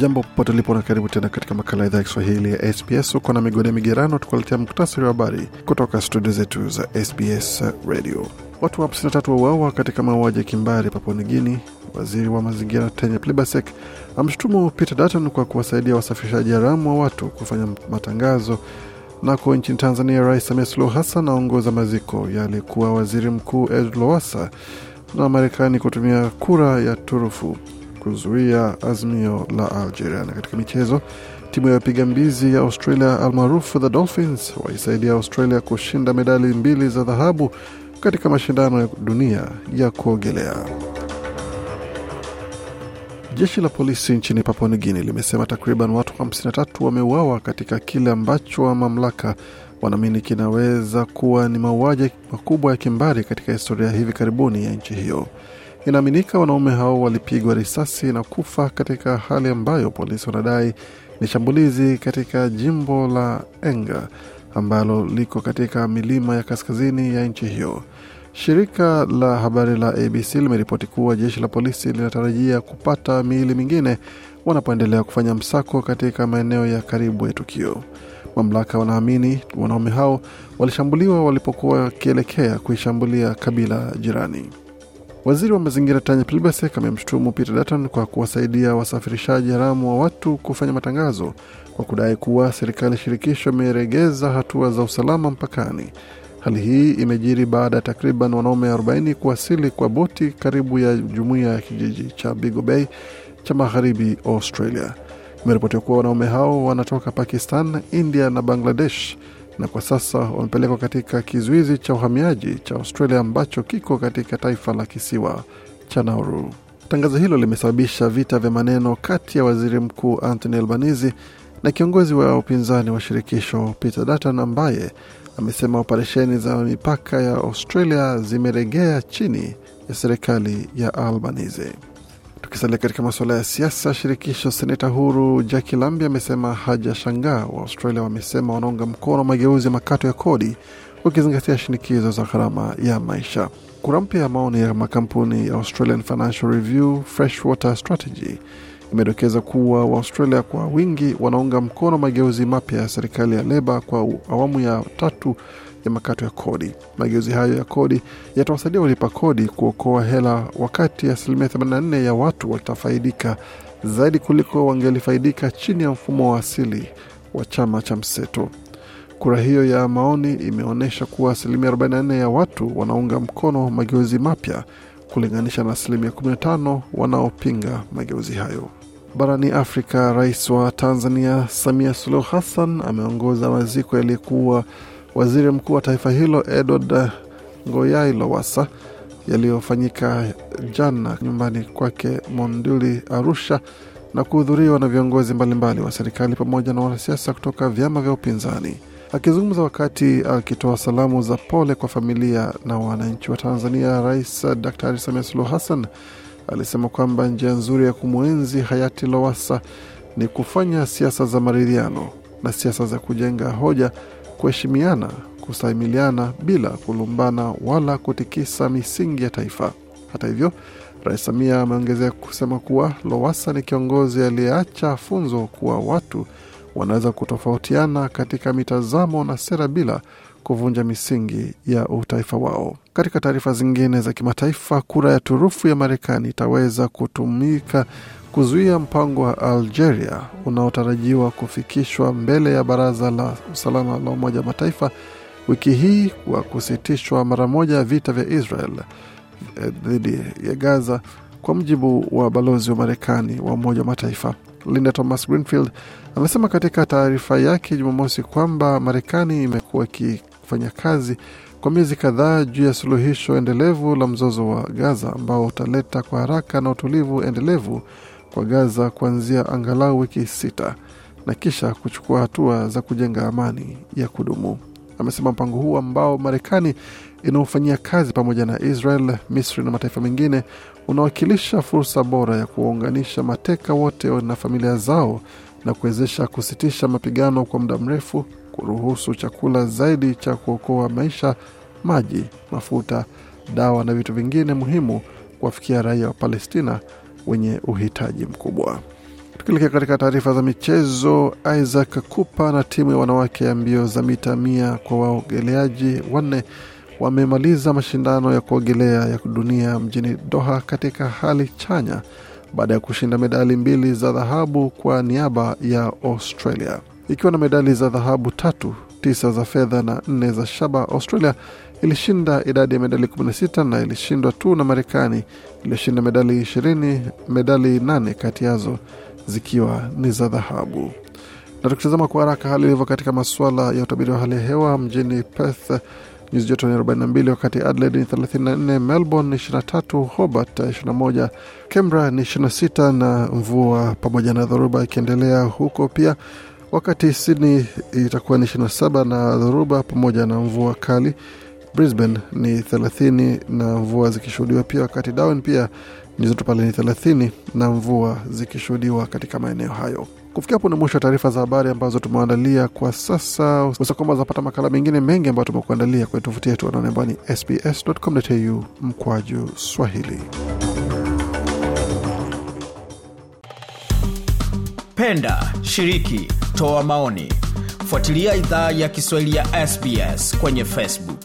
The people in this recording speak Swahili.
Jambo popote ulipo na karibu tena katika makala idhaa ya Kiswahili ya SBS. Uko na migode migerano, tukualetea muktasari wa habari kutoka studio zetu za SBS Radio. Watu 53 wauawa katika mauaji ya kimbari Papua Guinea. Waziri wa mazingira Tanya Plibersek amshutumu Peter Dutton kwa kuwasaidia wasafirishaji haramu wa watu kufanya matangazo. Nako nchini Tanzania, Rais Samia Suluhu Hassan aongoza maziko ya aliyekuwa waziri mkuu Ed Lowassa na Marekani kutumia kura ya turufu kuzuia azimio la Algeria. Na katika michezo, timu ya wapiga mbizi ya Australia almaarufu The Dolphins waisaidia Australia kushinda medali mbili za dhahabu katika mashindano ya dunia ya kuogelea. Jeshi la polisi nchini Papua New Guinea limesema takriban watu 53 wameuawa katika kile ambacho wa mamlaka wanaamini kinaweza kuwa ni mauaji makubwa ya kimbari katika historia hivi karibuni ya nchi hiyo. Inaaminika wanaume hao walipigwa risasi na kufa katika hali ambayo polisi wanadai ni shambulizi katika jimbo la Enga ambalo liko katika milima ya kaskazini ya nchi hiyo. Shirika la habari la ABC limeripoti kuwa jeshi la polisi linatarajia kupata miili mingine wanapoendelea kufanya msako katika maeneo ya karibu ya tukio. Mamlaka wanaamini wanaume hao walishambuliwa walipokuwa wakielekea kuishambulia kabila jirani. Waziri wa mazingira Tanya Plibersek amemshutumu Peter Dutton kwa kuwasaidia wasafirishaji haramu wa watu kufanya matangazo kwa kudai kuwa serikali shirikisho imeregeza hatua za usalama mpakani. Hali hii imejiri baada ya takriban wanaume 40 kuwasili kwa boti karibu ya jumuiya ya kijiji cha Bigo Bay cha magharibi Australia. Imeripotiwa kuwa wanaume hao wanatoka Pakistan, India na Bangladesh na kwa sasa wamepelekwa katika kizuizi cha uhamiaji cha Australia ambacho kiko katika taifa la kisiwa cha Nauru. Tangazo hilo limesababisha vita vya maneno kati ya waziri mkuu Anthony Albanese na kiongozi wa upinzani wa shirikisho Peter Dutton ambaye amesema operesheni za mipaka ya Australia zimeregea chini ya serikali ya Albanese. Tukisalia katika masuala ya siasa, shirikisho seneta huru Jaki Lambi amesema hajashangaa wa Australia wamesema wanaunga mkono mageuzi ya makato ya kodi wakizingatia shinikizo za gharama ya maisha. Kura mpya ya maoni ya makampuni ya Australian Financial Review Freshwater Strategy imedokeza kuwa Waaustralia kwa wingi wanaunga mkono mageuzi mapya ya serikali ya Leba kwa awamu ya tatu ya makato ya kodi. Mageuzi hayo ya kodi yatawasaidia walipa kodi kuokoa hela, wakati asilimia 84 ya watu watafaidika zaidi kuliko wangelifaidika chini ya mfumo wa asili wa chama cha mseto. Kura hiyo ya maoni imeonyesha kuwa asilimia 44 ya watu wanaunga mkono mageuzi mapya kulinganisha na asilimia 15 wanaopinga mageuzi hayo. Barani Afrika, rais wa Tanzania Samia Suluhu Hassan ameongoza maziko yaliyekuwa waziri mkuu wa taifa hilo Edward Ngoyai Lowassa yaliyofanyika jana nyumbani kwake Monduli, Arusha, na kuhudhuriwa na viongozi mbalimbali wa serikali pamoja na wanasiasa kutoka vyama vya upinzani. Akizungumza wakati akitoa salamu za pole kwa familia na wananchi wa Tanzania, Rais Daktari Samia Suluhu Hassan alisema kwamba njia nzuri ya kumwenzi hayati Lowassa ni kufanya siasa za maridhiano na siasa za kujenga hoja kuheshimiana, kustahimiliana bila kulumbana wala kutikisa misingi ya taifa. Hata hivyo, Rais Samia ameongezea kusema kuwa Lowassa ni kiongozi aliyeacha funzo kuwa watu wanaweza kutofautiana katika mitazamo na sera bila kuvunja misingi ya utaifa wao. Katika taarifa zingine za kimataifa, kura ya turufu ya Marekani itaweza kutumika kuzuia mpango wa Algeria unaotarajiwa kufikishwa mbele ya Baraza la Usalama la Umoja wa Mataifa wiki hii wa kusitishwa mara moja vita vya Israel dhidi ya Gaza, kwa mujibu wa balozi wa Marekani wa Umoja wa Mataifa. Linda Thomas Greenfield amesema katika taarifa yake Jumamosi kwamba Marekani imekuwa ikifanya kazi kwa miezi kadhaa juu ya suluhisho endelevu la mzozo wa Gaza ambao utaleta kwa haraka na utulivu endelevu kwa Gaza kuanzia angalau wiki sita na kisha kuchukua hatua za kujenga amani ya kudumu. amesema mpango huu ambao Marekani inaofanyia kazi pamoja na Israel, Misri na mataifa mengine unawakilisha fursa bora ya kuwaunganisha mateka wote na familia zao na kuwezesha kusitisha mapigano kwa muda mrefu, kuruhusu chakula zaidi cha kuokoa maisha, maji, mafuta, dawa na vitu vingine muhimu kuwafikia raia wa Palestina wenye uhitaji mkubwa. Tukielekea katika taarifa za michezo, Isaac Kupa na timu ya wanawake ya mbio za mita mia kwa waogeleaji wanne wamemaliza mashindano ya kuogelea ya dunia mjini Doha katika hali chanya baada ya kushinda medali mbili za dhahabu kwa niaba ya Australia, ikiwa na medali za dhahabu tatu, tisa za fedha na nne za shaba. Australia ilishinda idadi ya medali 16 na ilishindwa tu na Marekani iliyoshinda medali 20, medali nane kati yazo zikiwa ni za dhahabu. Na tukitazama kwa haraka hali ilivyo katika masuala ya utabiri wa hali ya hewa mjini Perth nyuzi joto ni 42, wakati Adelaide ni 34, Melbourne ni 23, Hobart 21, Canberra ni 26 na mvua pamoja na dhoruba ikiendelea huko pia, wakati Sydney itakuwa ni 27 na dhoruba pamoja na mvua kali. Brisbane ni 30 na mvua zikishuhudiwa pia, wakati Darwin pia ni joto pale ni 30 na mvua zikishuhudiwa katika maeneo hayo. Kufikia hapo ni mwisho wa taarifa za habari ambazo tumeandalia kwa sasa. Usa zapata makala mengine mengi ambayo tumekuandalia kwenye tovuti yetu anaone ambao ni sbs.com.au mkwaju Swahili. Penda, shiriki, toa maoni, fuatilia idhaa ya Kiswahili ya SBS kwenye Facebook.